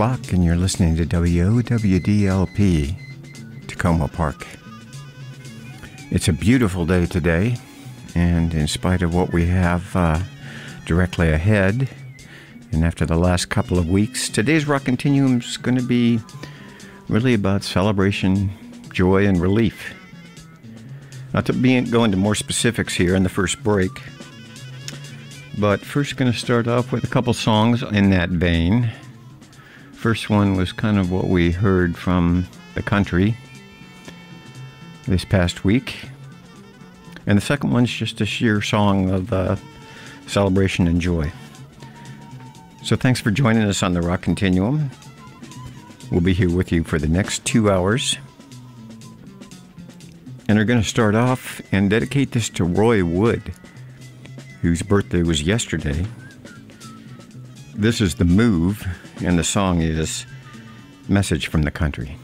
It's 4 o'clock, and you're listening to WOWDLP, Takoma Park. It's a beautiful day today, and in spite of what we have uh, directly ahead, and after the last couple of weeks, today's Rock Continuum is going to be really about celebration, joy, and relief. Not to be, go into more specifics here in the first break, but first going to start off with a couple songs in that vein. First one was kind of what we heard from the country this past week. And the second one's just a sheer song of uh, celebration and joy. So thanks for joining us on the Rock Continuum. We'll be here with you for the next two hours. And we're going to start off and dedicate this to Roy Wood, whose birthday was yesterday. This is The Move, and the song is Message from the Country.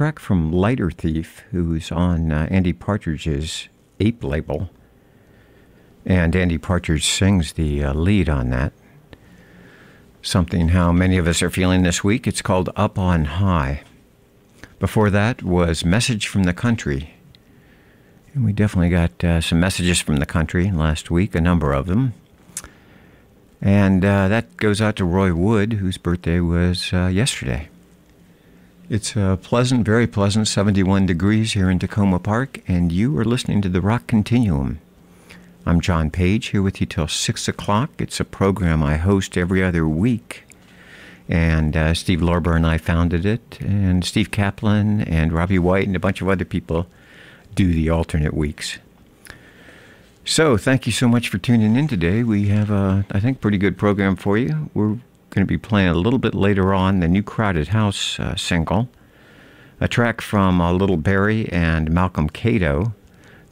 Track from Lighter Thief, who's on uh, Andy Partridge's Ape label. And Andy Partridge sings the uh, lead on that. Something how many of us are feeling this week. It's called Up on High. Before that was Message from the Country. And we definitely got uh, some messages from the country last week, a number of them. And uh, that goes out to Roy Wood, whose birthday was uh, yesterday. It's a pleasant, very pleasant 71 degrees here in Takoma Park, and you are listening to the Rock Continuum. I'm John Paige here with you till 6 o'clock. It's a program I host every other week. And uh, Steve Lorber and I founded it, and Steve Kaplan and Robbie White and a bunch of other people do the alternate weeks. So, thank you so much for tuning in today. We have a, I think, pretty good program for you. We're going to be playing a little bit later on the new Crowded House uh, single, a track from uh, Little Barrie and Malcolm Catto,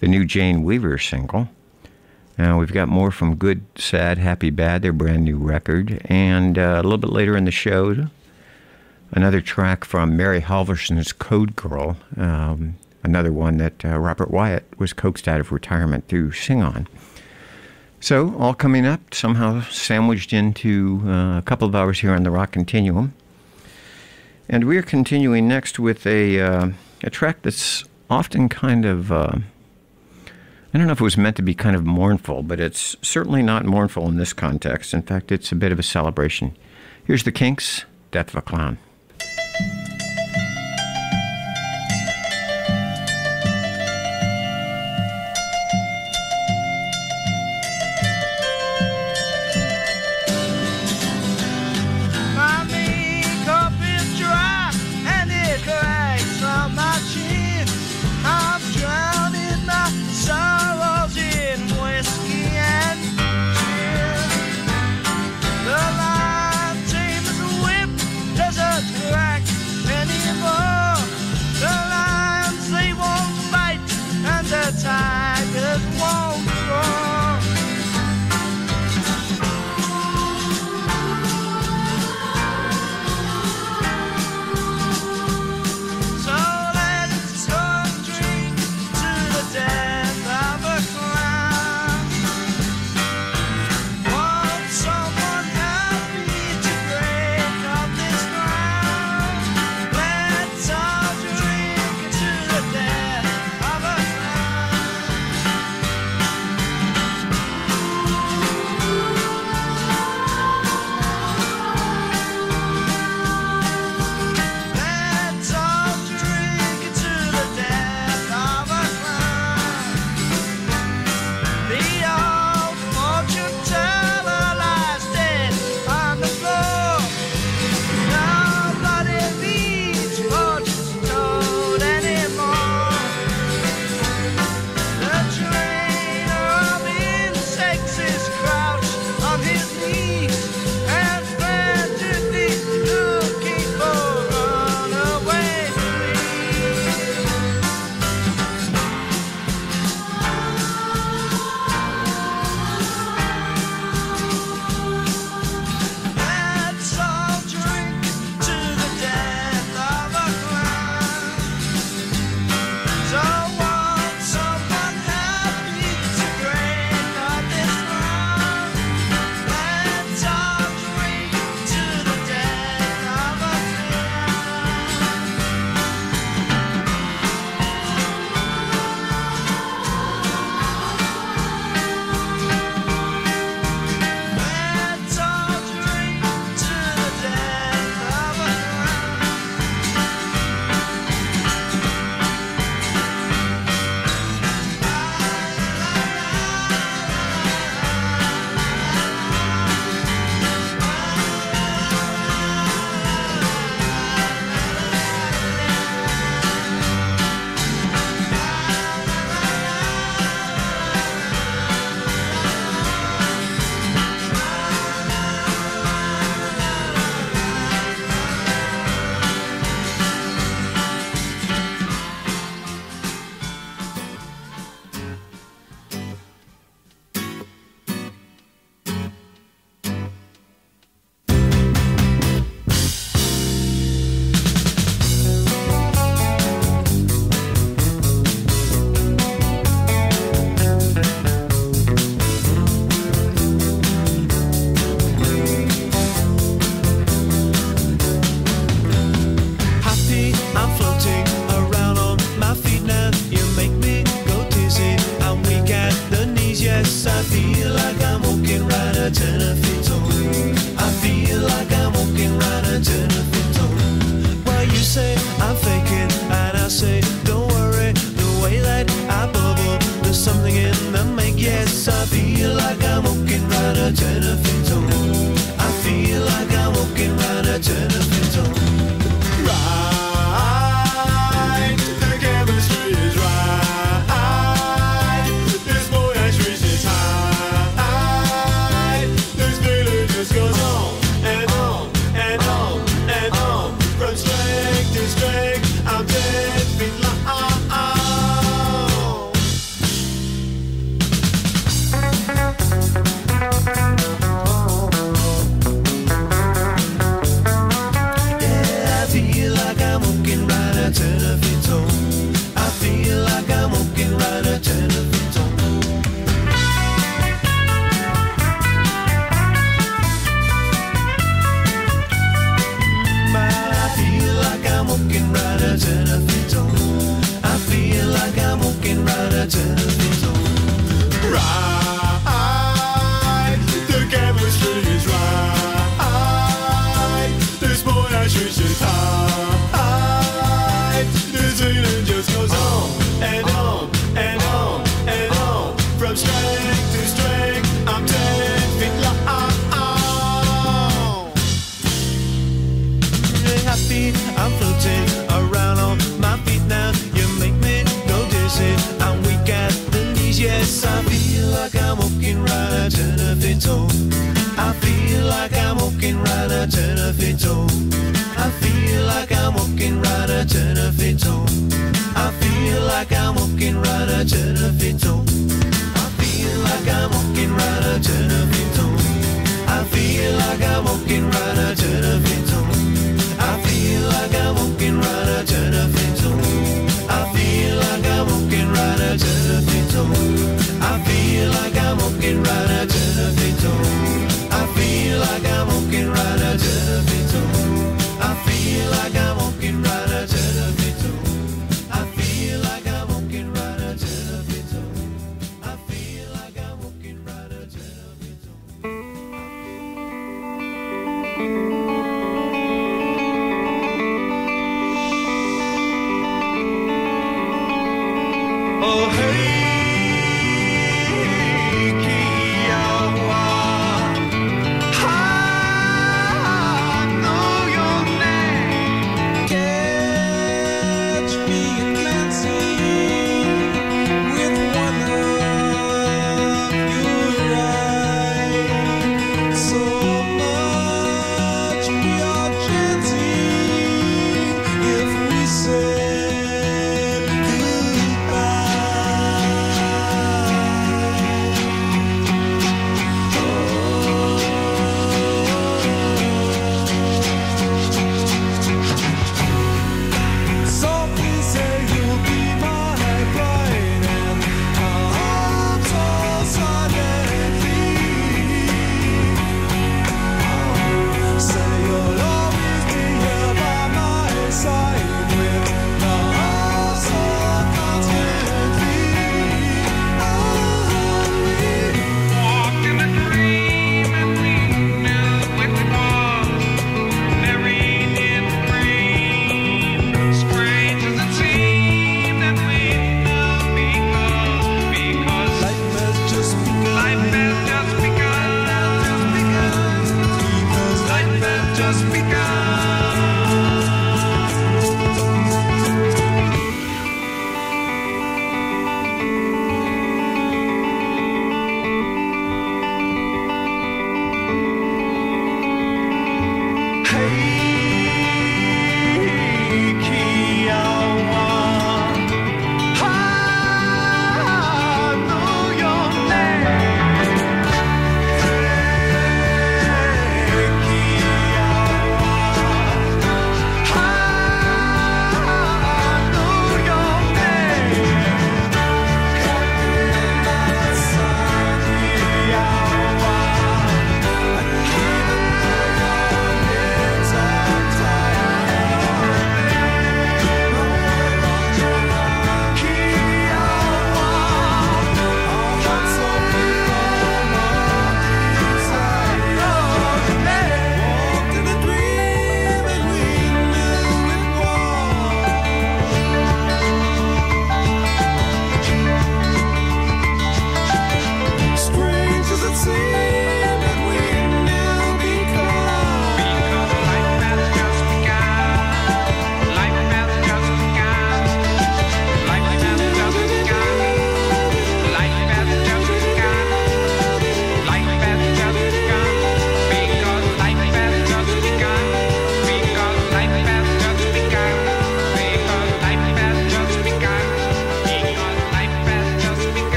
the new Jane Weaver single. Uh, we've got more from Good, Sad, Happy, Bad, their brand new record. And uh, a little bit later in the show, another track from Mary Halvorson's Code Girl, um, another one that uh, Robert Wyatt was coaxed out of retirement to sing on. So, all coming up, somehow sandwiched into uh, a couple of hours here on the Rock Continuum. And we are continuing next with a, uh, a track that's often kind of, uh, I don't know if it was meant to be kind of mournful, but it's certainly not mournful in this context. In fact, it's a bit of a celebration. Here's the Kinks, Death of a Clown.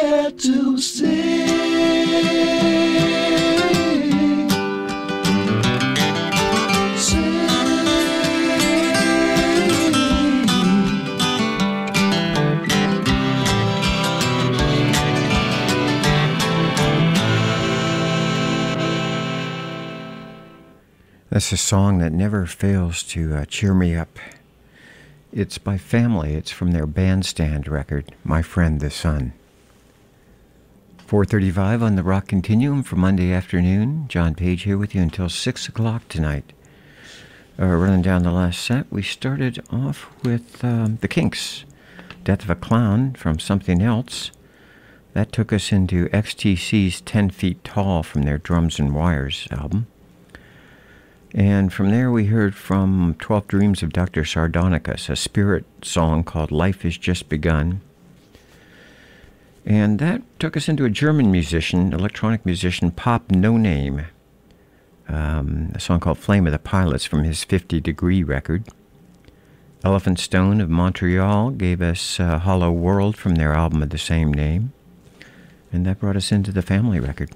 To. That's a song that never fails to uh, cheer me up. It's by Family. It's from their bandstand record, My Friend the Sun. 435 on the Rock Continuum for Monday afternoon. John Paige here with you until 6 o'clock tonight. Uh, running down the last set, we started off with um, The Kinks, Death of a Clown from Something Else. That took us into XTC's 10 Feet Tall from their Drums and Wires album. And from there, we heard from 12 Dreams of Dr. Sardonicus, a spirit song called Life Is Just Begun. And that took us into a German musician, electronic musician, Popnoname, um, a song called Flame of the Pilots from his 50 Degree record. Elephant Stone of Montreal gave us uh, Hollow World from their album of the same name. And that brought us into the family record.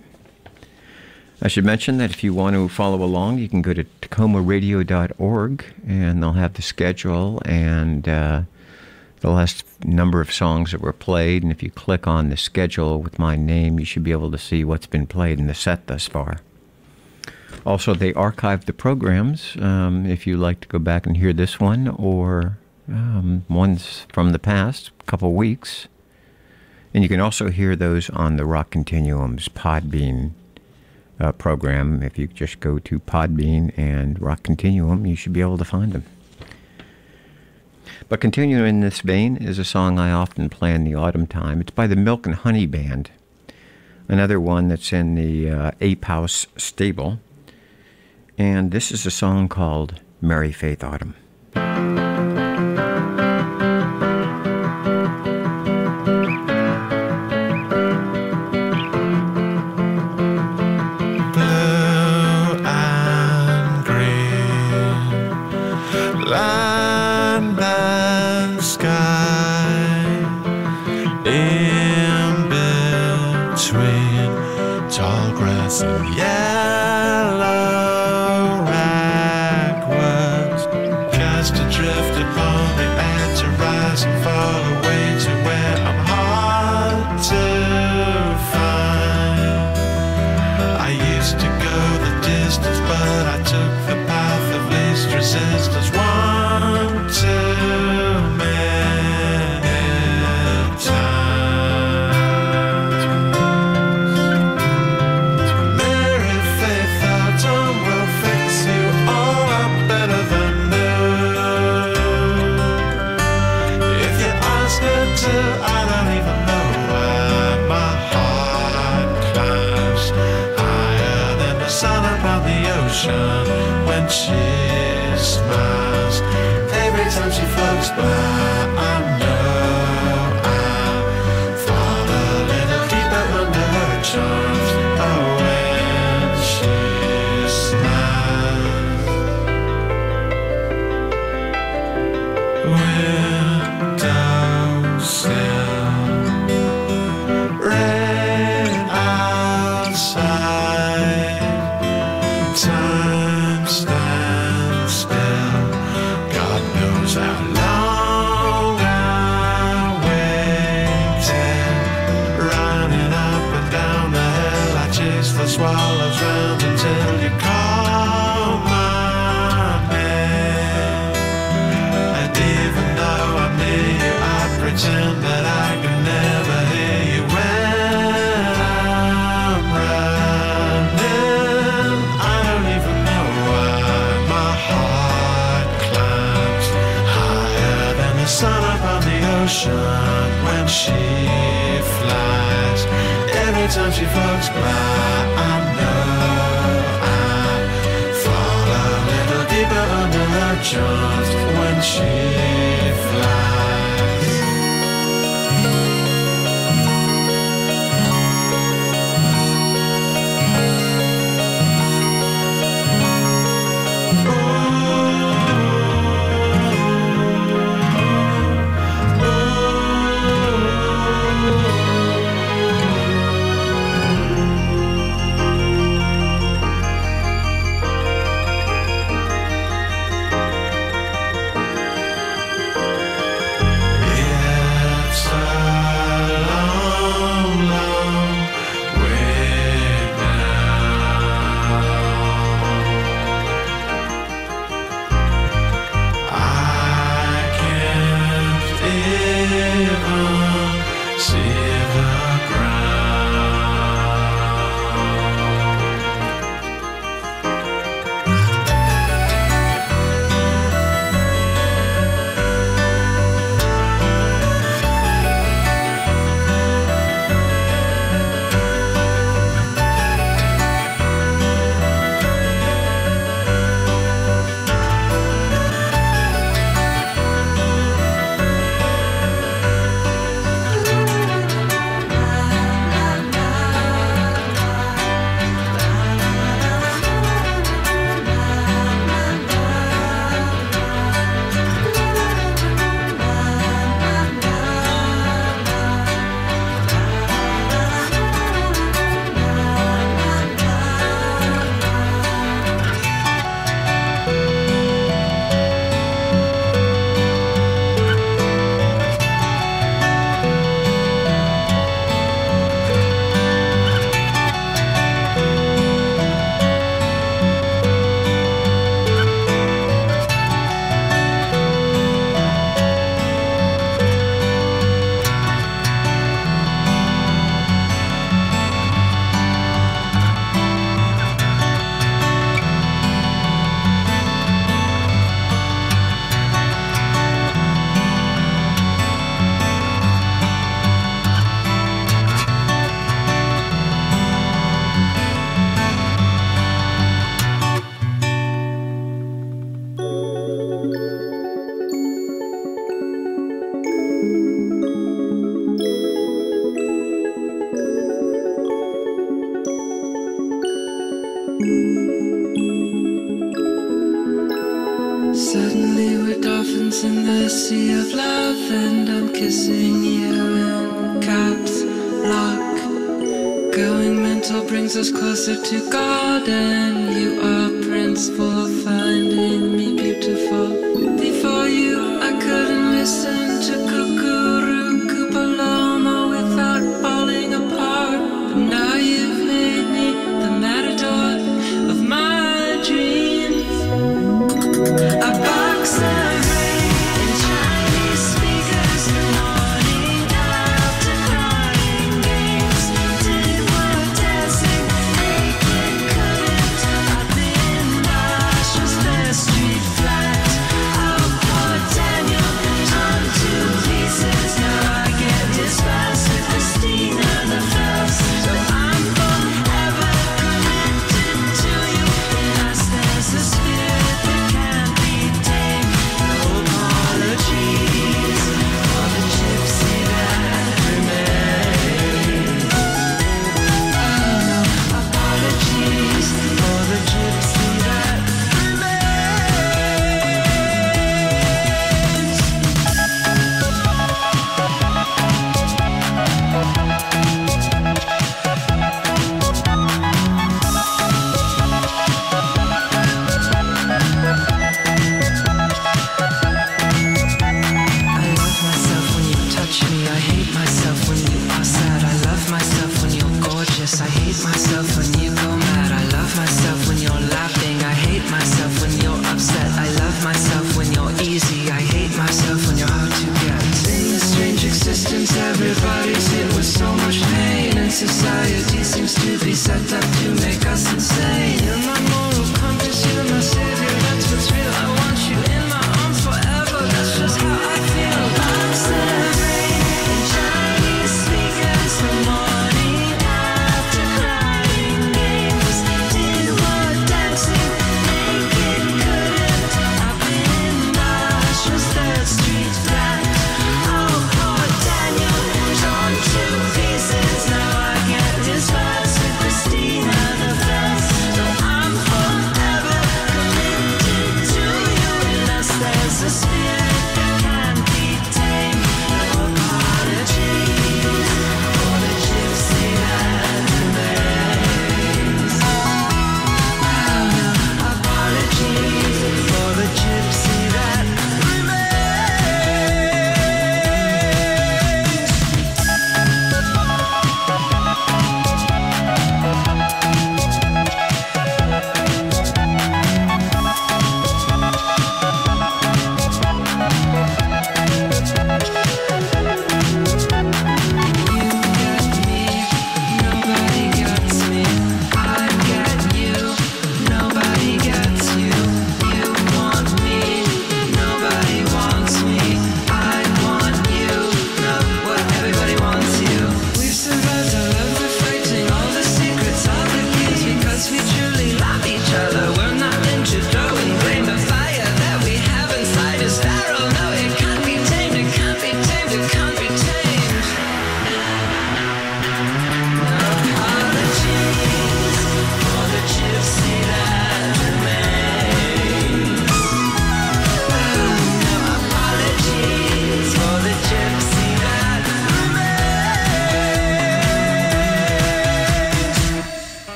I should mention that if you want to follow along, you can go to takomaradio.org and they'll have the schedule and uh, the last number of songs that were played. And if you click on the schedule with my name, you should be able to see what's been played in the set thus far. Also, they archive the programs um, if you like to go back and hear this one or um, ones from the past couple weeks. And you can also hear those on the Rock Continuum's Podbean uh, program. If you just go to Podbean and Rock Continuum, you should be able to find them. But continuing in this vein is a song I often play in the autumn time. It's by the Milk and Honey Band, another one that's in the uh, Ape House stable. And this is a song called Merry Faith Autumn.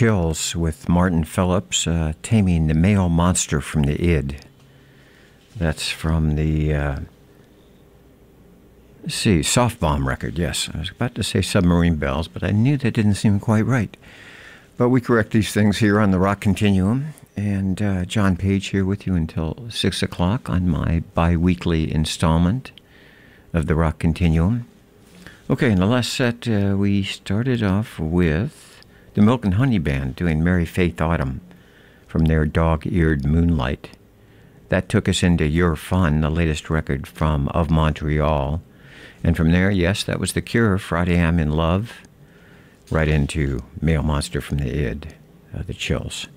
Chills with Martin Phillips uh, taming the male monster from the id. That's from the uh, see soft bomb record. Yes, I was about to say Submarine Bells, but I knew that didn't seem quite right. But we correct these things here on the Rock Continuum, and uh, John Paige here with you until six o'clock on my bi-weekly installment of the Rock Continuum. Okay, in the last set, uh, we started off with the Milk and Honey Band doing Mary Faith Autumn from their Dog Eared Moonlight. That took us into Your Fun, the latest record from Of Montreal. And from there, yes, that was The Cure, Friday I'm in Love, right into Male Monster from the Id, uh, The Chills.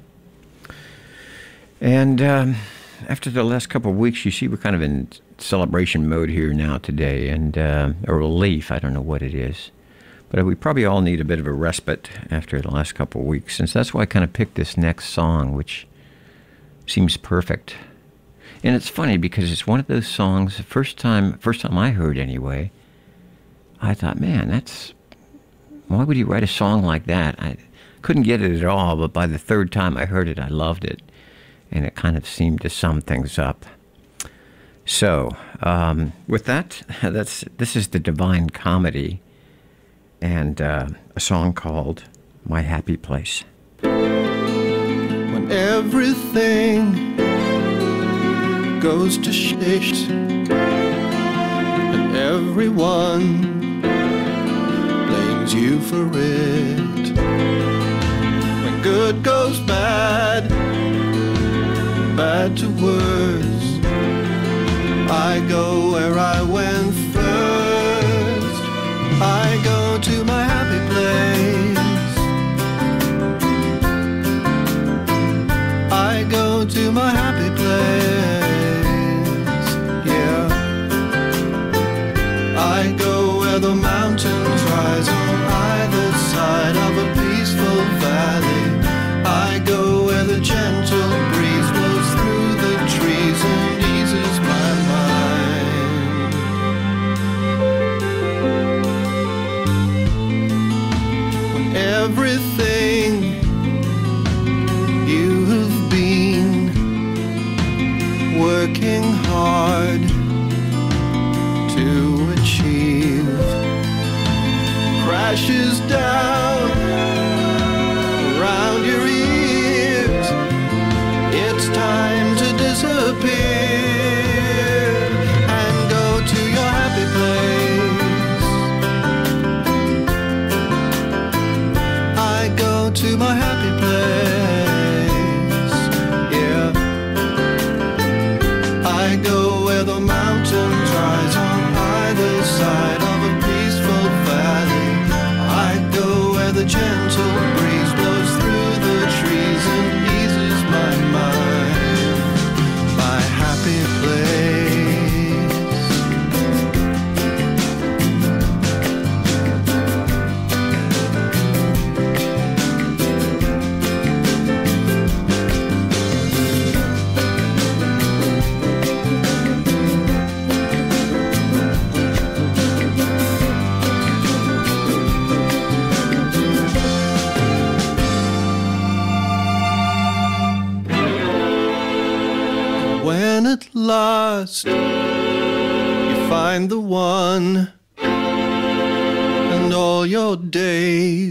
And um, after the last couple of weeks, you see we're kind of in celebration mode here now today, and uh, a relief. I don't know what it is. But we probably all need a bit of a respite after the last couple of weeks, and so that's why I kind of picked this next song, which seems perfect. And it's funny because it's one of those songs. The first time, first time I heard anyway, I thought, man, that's why would you write a song like that? I couldn't get it at all, but by the third time I heard it, I loved it, and it kind of seemed to sum things up. So, um, with that, that's this is the Divine Comedy and uh, a song called My Happy Place. when everything goes to shit and everyone blames you for it. When good goes bad, bad to worse, I go where I went first. I go to my happy down around your ears. It's time to disappear find the one, and all your days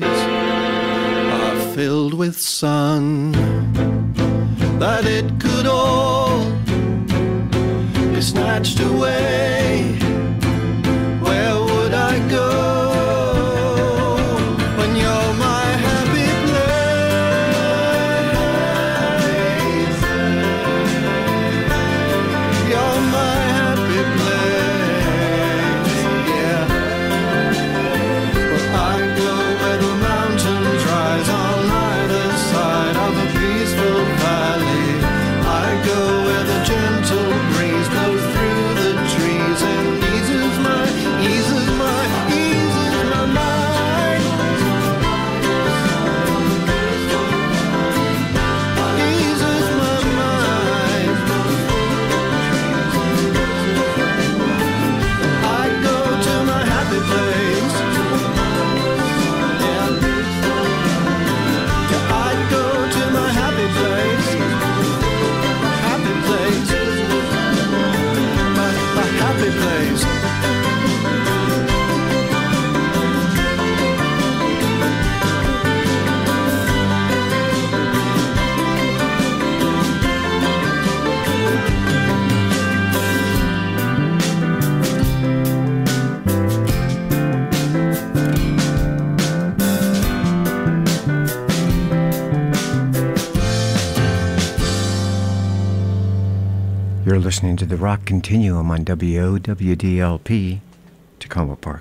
listening to the Rock Continuum on WOWDLP, Takoma Park.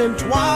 and twice.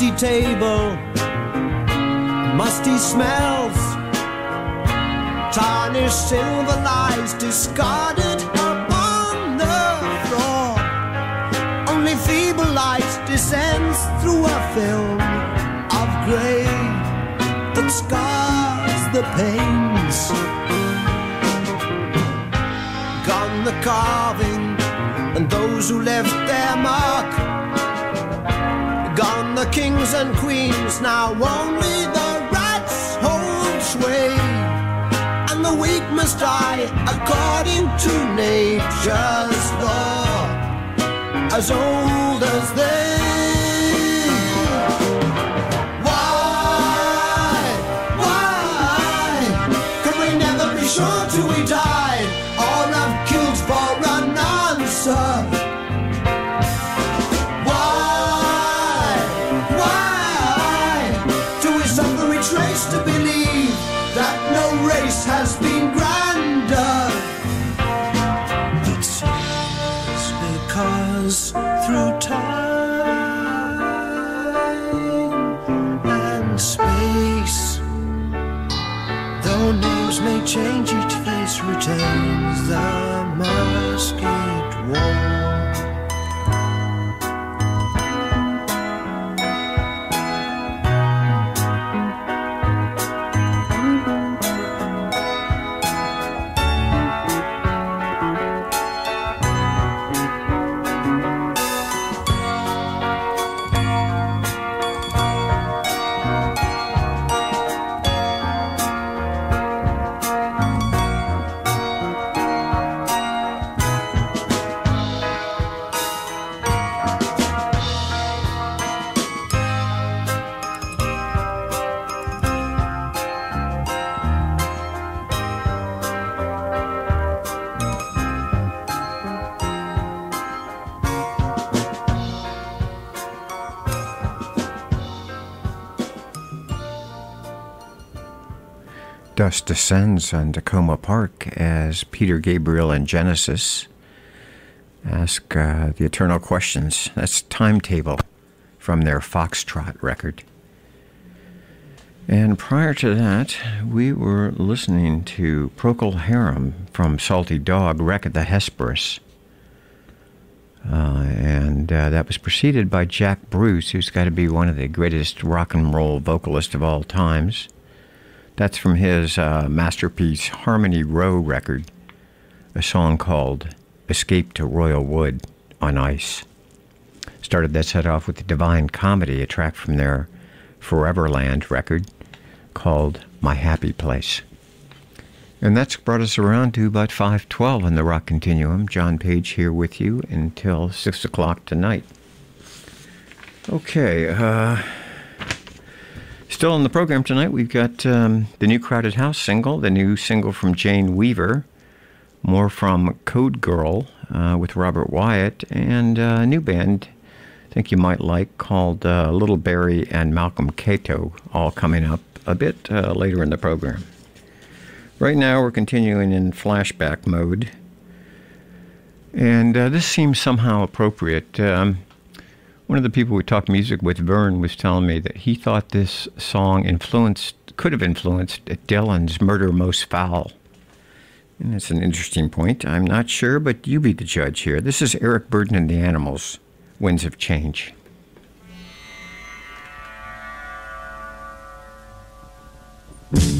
musty table, musty smells, tarnished silver lies discarded upon the floor. Only feeble light descends through a film of grey that scars the panes. Gone the carving and those who left their mark the kings and queens, now only the rats hold sway. And the weak must die according to nature's law, as old as they. Retains Dust descends on Takoma Park as Peter Gabriel and Genesis ask uh, the eternal questions. That's timetable from their Foxtrot record. And prior to that, we were listening to Procol Harum from Salty Dog, Wreck at the Hesperus. Uh, and uh, that was preceded by Jack Bruce, who's got to be one of the greatest rock and roll vocalists of all times. That's from his uh, masterpiece Harmony Row record, a song called Escape to Royal Wood on Ice. Started that set off with the Divine Comedy, a track from their Foreverland record called My Happy Place. And that's brought us around to about 512 on the Rock Continuum. John Paige here with you until 6 o'clock tonight. Okay, uh, still in the program tonight, we've got um, the new Crowded House single, the new single from Jane Weaver, more from Code Girl uh, with Robert Wyatt, and uh, a new band I think you might like called uh, Little Barrie and Malcolm Catto, all coming up a bit uh, later in the program. Right now, we're continuing in flashback mode, and uh, this seems somehow appropriate. Um, one of the people we talked music with, Vern, was telling me that he thought this song influenced, could have influenced Dylan's Murder Most Foul. And that's an interesting point. I'm not sure, but you be the judge here. This is Eric Burdon and the Animals, Winds of Change. Mm.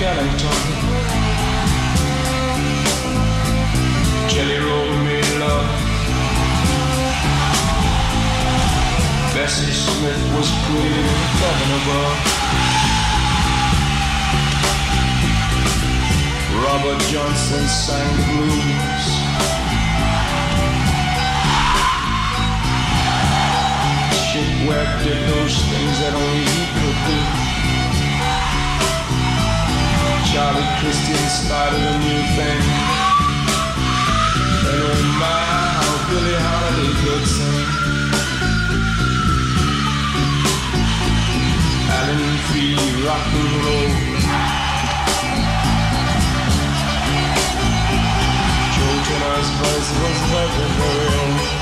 Ellington. Jelly Roll made love. Bessie Smith was in heaven above. Robert Johnson sang blues. Shipwreck did those things that only he could do. Charlie Christian started a new thing. And oh my, how Billie Holiday could sing. Alan Freed, rock and roll. Joe Turner's voice was legendary. B.B.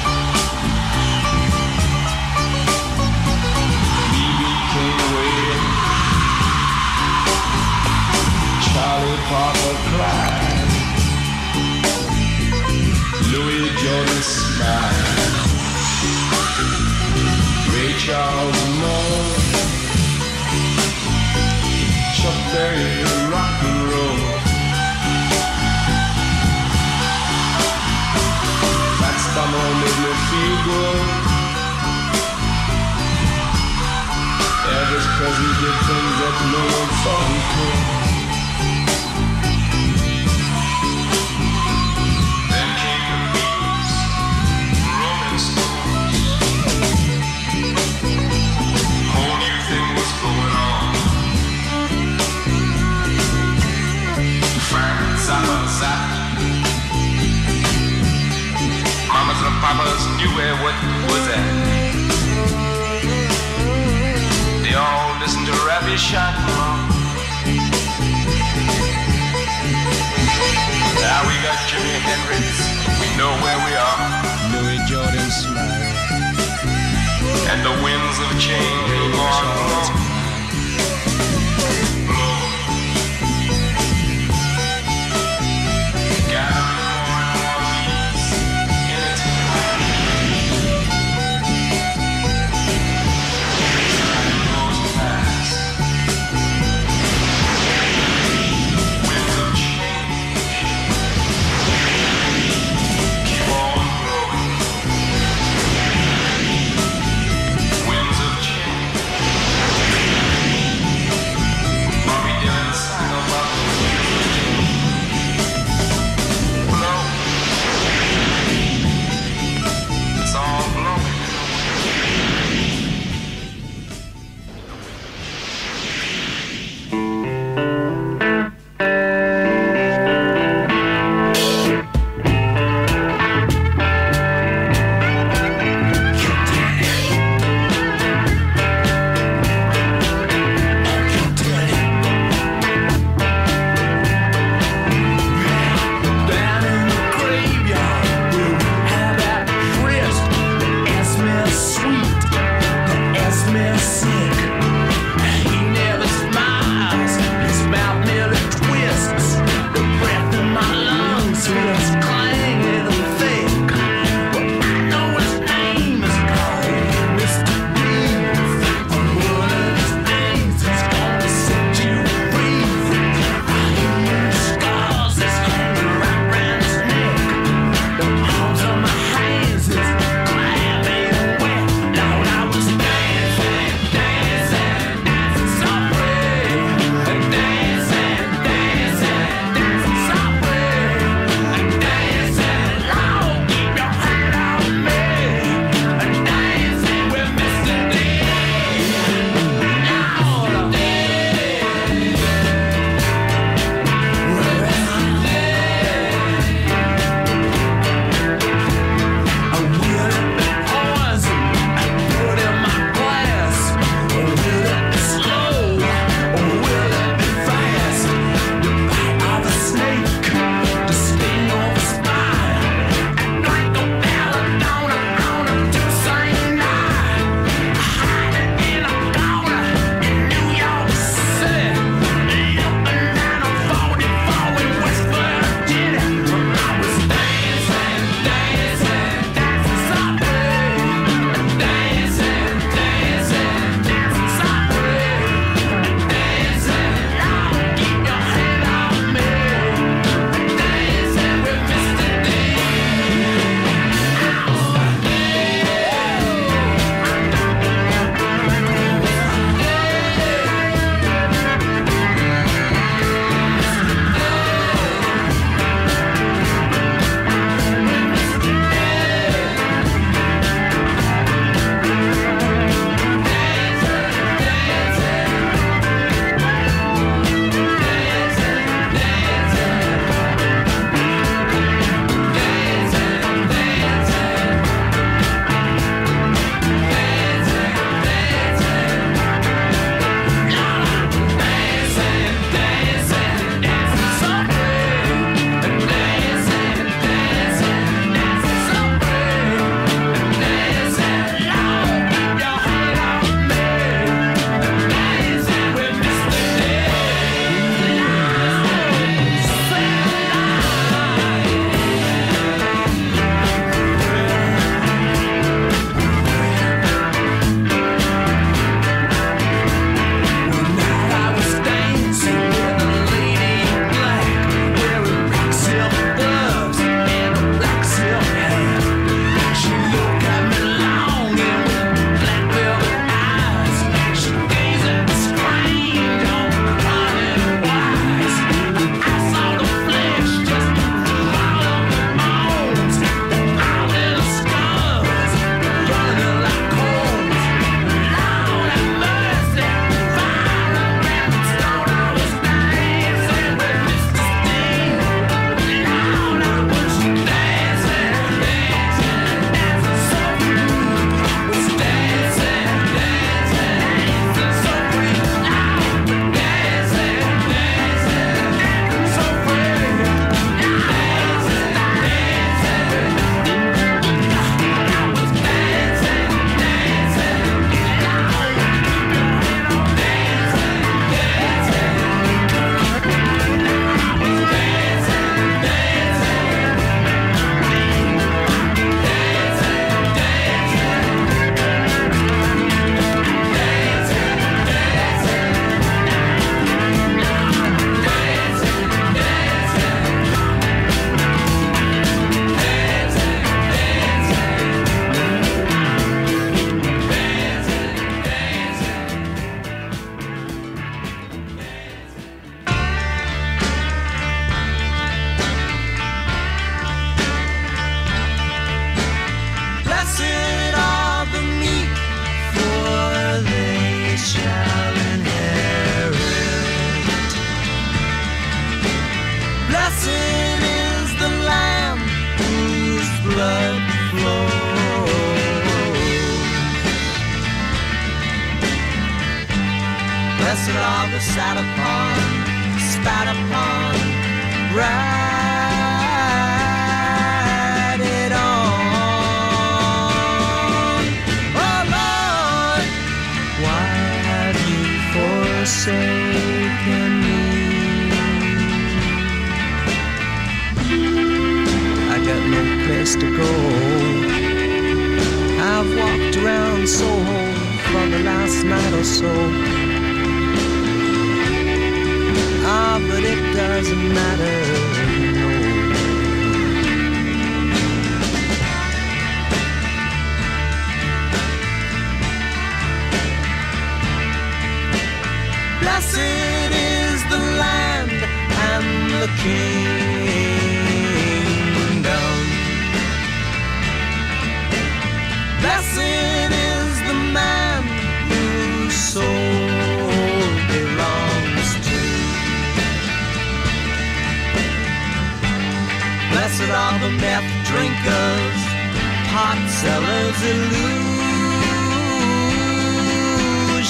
Charlie Parker cried. Louis Jordan smiled. Ray Charles moaned. Chuck Berry rock and roll. Fats Domino made me feel good. Elvis Presley did things that no one thought he could. friends on the side. Mamas and papas knew where what was at. They all listened to Rabbi Shotmon. Now we got Jimi Hendrix, we know where we are. Louis Jordan smile. And the winds of change.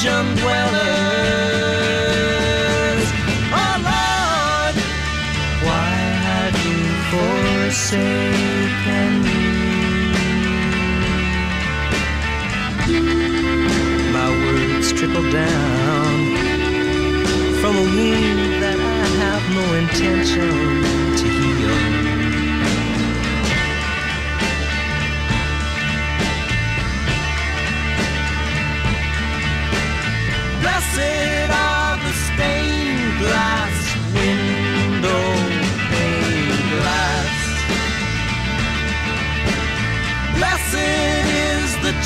Illusion dwellers. Oh Lord, why have you forsaken me? My words trickle down from a wound that I have no intention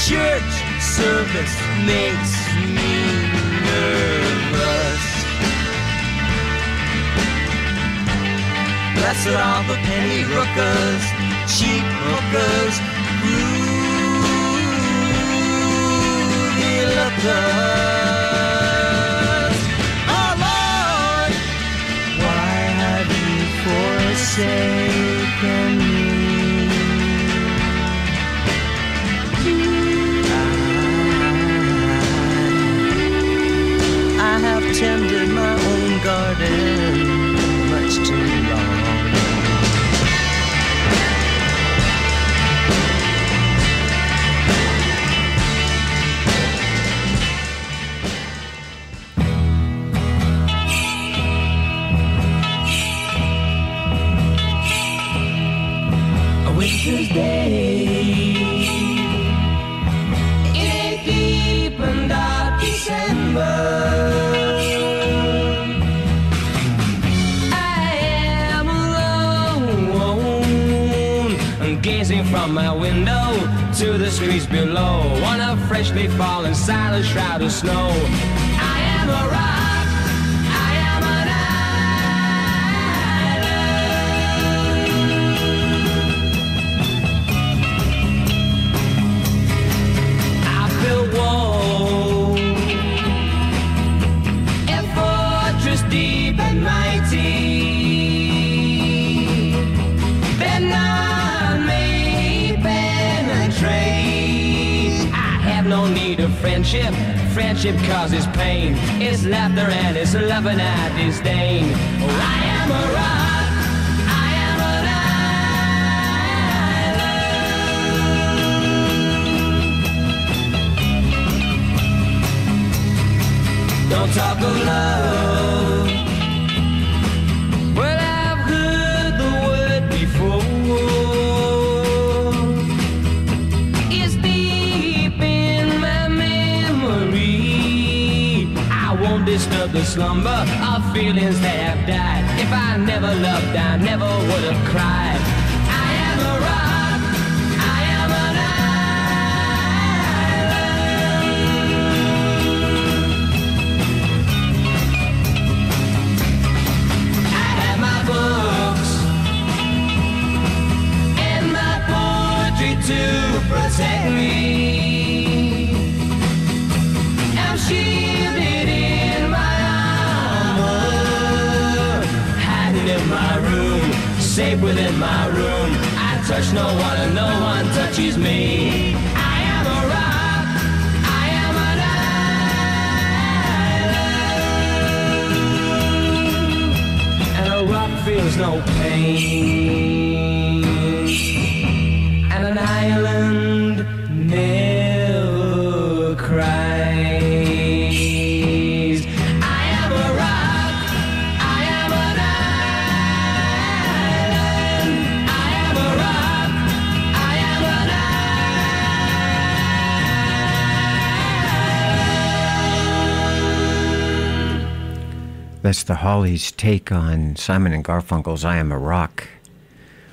church service makes me nervous. Blessed are the penny rookers, cheap hookers, groovy lookers. Oh Lord, why have you forsaken Winter's day in a deep and dark December. I am alone, gazing from my window to the streets below on a freshly fallen silent shroud of snow. Friendship. Friendship causes pain. It's laughter and it's loving I disdain. Oh, I am a rock. I am an Don't talk of love. Disturb the slumber of feelings that have died. If I never loved, I never would have cried. I am a rock. I am an island. I have my books and my poetry to protect me. Safe within my room. I touch no one and no one touches me. That's the Hollies' take on Simon and Garfunkel's I Am a Rock.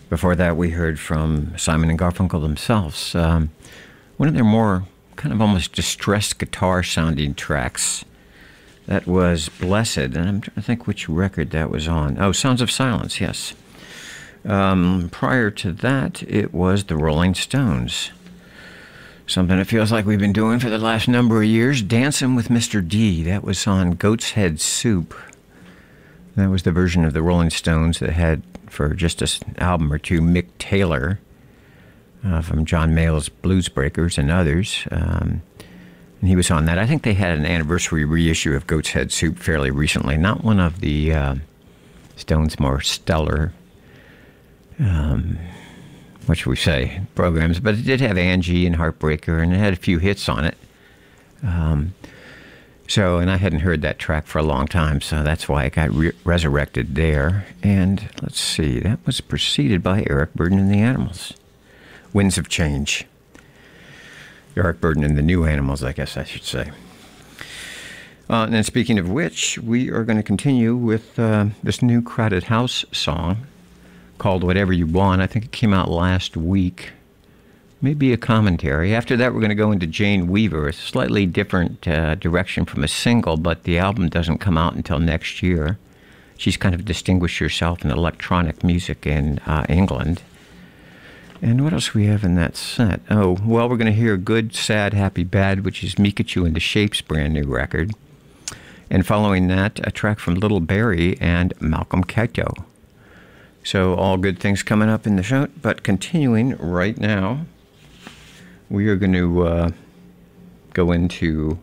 Before that, we heard from Simon and Garfunkel themselves. Um, one of their more kind of almost distressed guitar sounding tracks. That was Blessed, and I'm trying to think which record that was on. Oh, Sounds of Silence, yes. Um, prior to that, it was the Rolling Stones. Something it feels like we've been doing for the last number of years Dancing with Mr. D. That was on Goat's Head Soup. That was the version of the Rolling Stones that had, for just an album or two, Mick Taylor uh, from John Mayall's Blues Breakers and others. Um, and he was on that. I think they had an anniversary reissue of Goat's Head Soup fairly recently. Not one of the uh, Stones' more stellar, um, what should we say, programs, but it did have Angie and Heartbreaker, and it had a few hits on it. Um, so, and I hadn't heard that track for a long time, so that's why it got re- resurrected there. And let's see, that was preceded by Eric Burdon and the Animals. Winds of Change. Eric Burdon and the New Animals, I guess I should say. Uh, and then speaking of which, we are going to continue with uh, this new Crowded House song called Whatever You Want. I think it came out last week. Maybe a commentary. After that, we're going to go into Jane Weaver, a slightly different uh, direction from a single, but the album doesn't come out until next year. She's kind of distinguished herself in electronic music in uh, England. And what else we have in that set? Oh, well, we're going to hear Good, Sad, Happy, Bad, which is Micachu and the Shapes' brand new record. And following that, a track from Little Barrie and Malcolm Catto. So, all good things coming up in the show. But continuing right now, we are going to uh, go into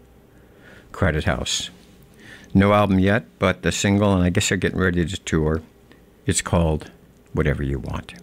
Crowded House. No album yet, but the single, and I guess they're getting ready to tour. It's called Whatever You Want.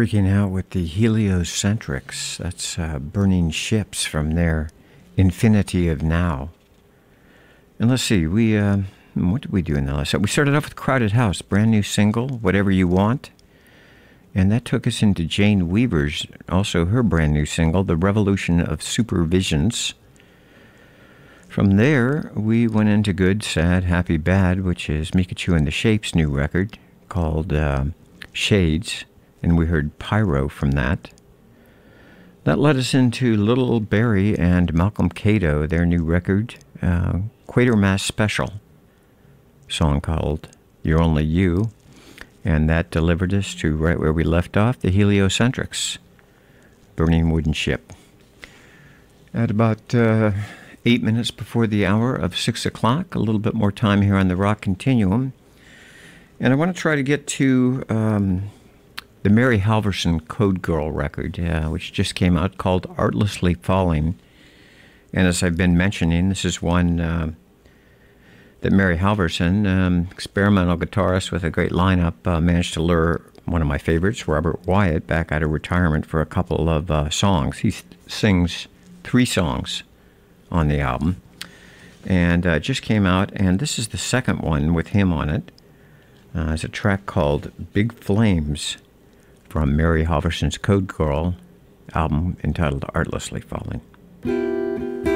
Freaking out with the heliocentrics. That's uh, burning ships from their infinity of now. And let's see, we uh, what did we do in the last? We started off with Crowded House, brand new single, Whatever You Want. And that took us into Jane Weaver's, also her brand new single, The Revolution of Supervisions. From there, we went into Good, Sad, Happy, Bad, which is Micachu and the Shapes' new record called uh, Shades, and we heard Pyro from that. That led us into Little Barrie and Malcolm Catto, their new record, uh, Quatermass Special, song called You're Only You. And that delivered us to right where we left off, the Heliocentrics, Burning Wooden Ship. At about uh, eight minutes before the hour of six o'clock, a little bit more time here on the Rock Continuum. And I want to try to get to um, the Mary Halvorson Code Girl record, uh, which just came out called Artlessly Falling. And as I've been mentioning, this is one uh, that Mary Halvorson, um, experimental guitarist with a great lineup, uh, managed to lure one of my favorites, Robert Wyatt, back out of retirement for a couple of uh, songs. He sings three songs on the album. And uh, just came out, and this is the second one with him on it. Uh, it's a track called Big Flames from Mary Halvorson's Code Girl album entitled Artlessly Falling.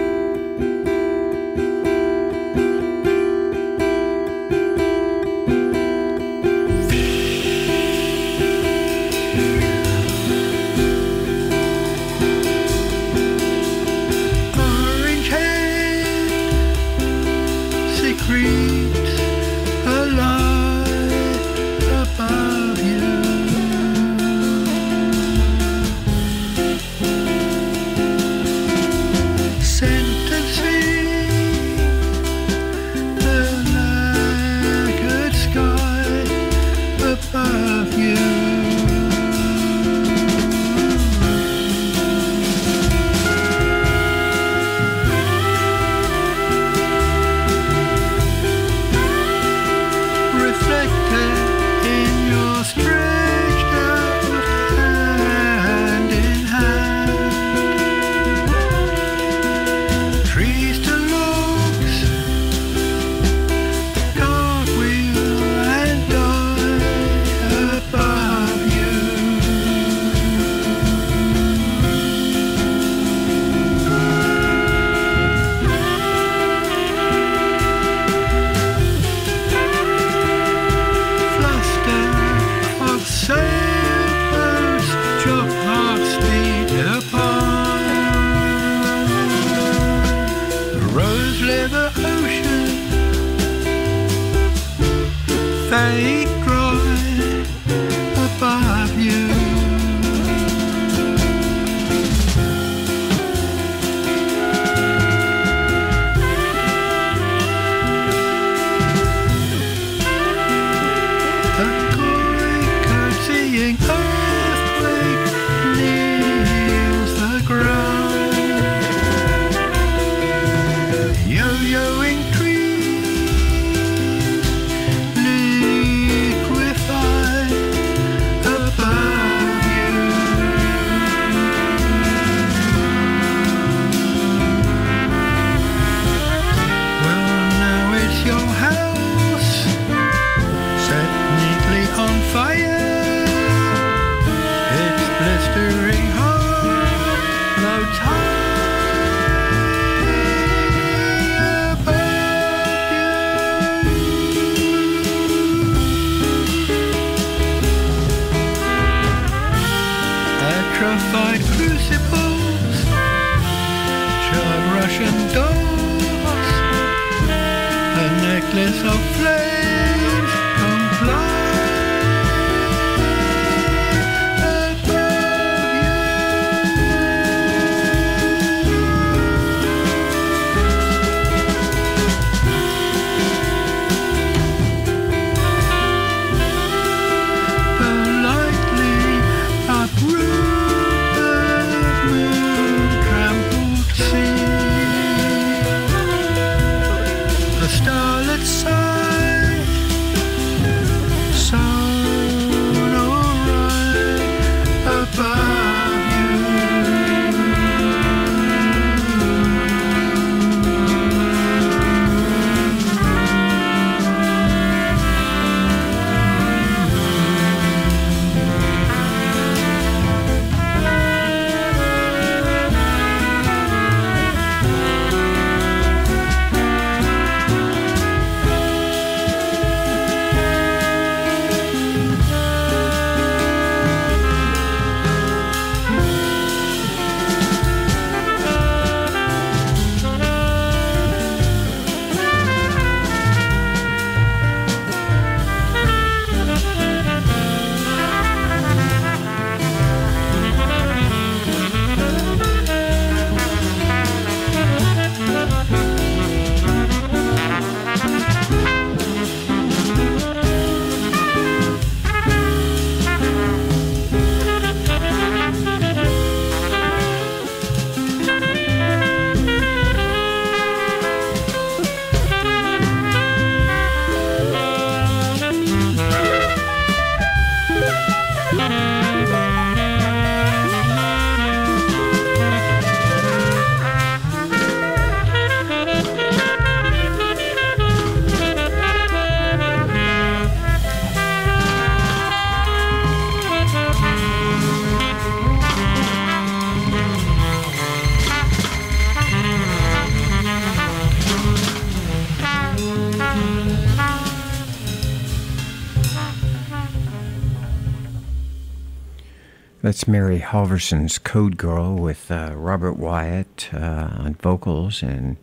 That's Mary Halvorson's Code Girl with uh, Robert Wyatt uh, on vocals and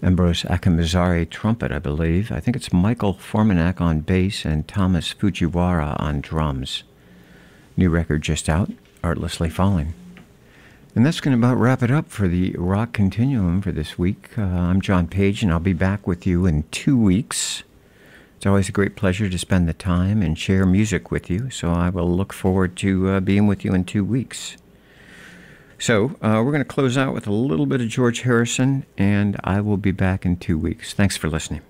Ambrose Akinmusire trumpet, I believe. I think it's Michael Formanek on bass and Tomas Fujiwara on drums. New record just out, Artlessly Falling. And that's going to about wrap it up for the Rock Continuum for this week. Uh, I'm John Paige, and I'll be back with you in two weeks. It's always a great pleasure to spend the time and share music with you, so I will look forward to uh, being with you in two weeks. So, uh, we're going to close out with a little bit of George Harrison, and I will be back in two weeks. Thanks for listening.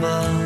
Mom.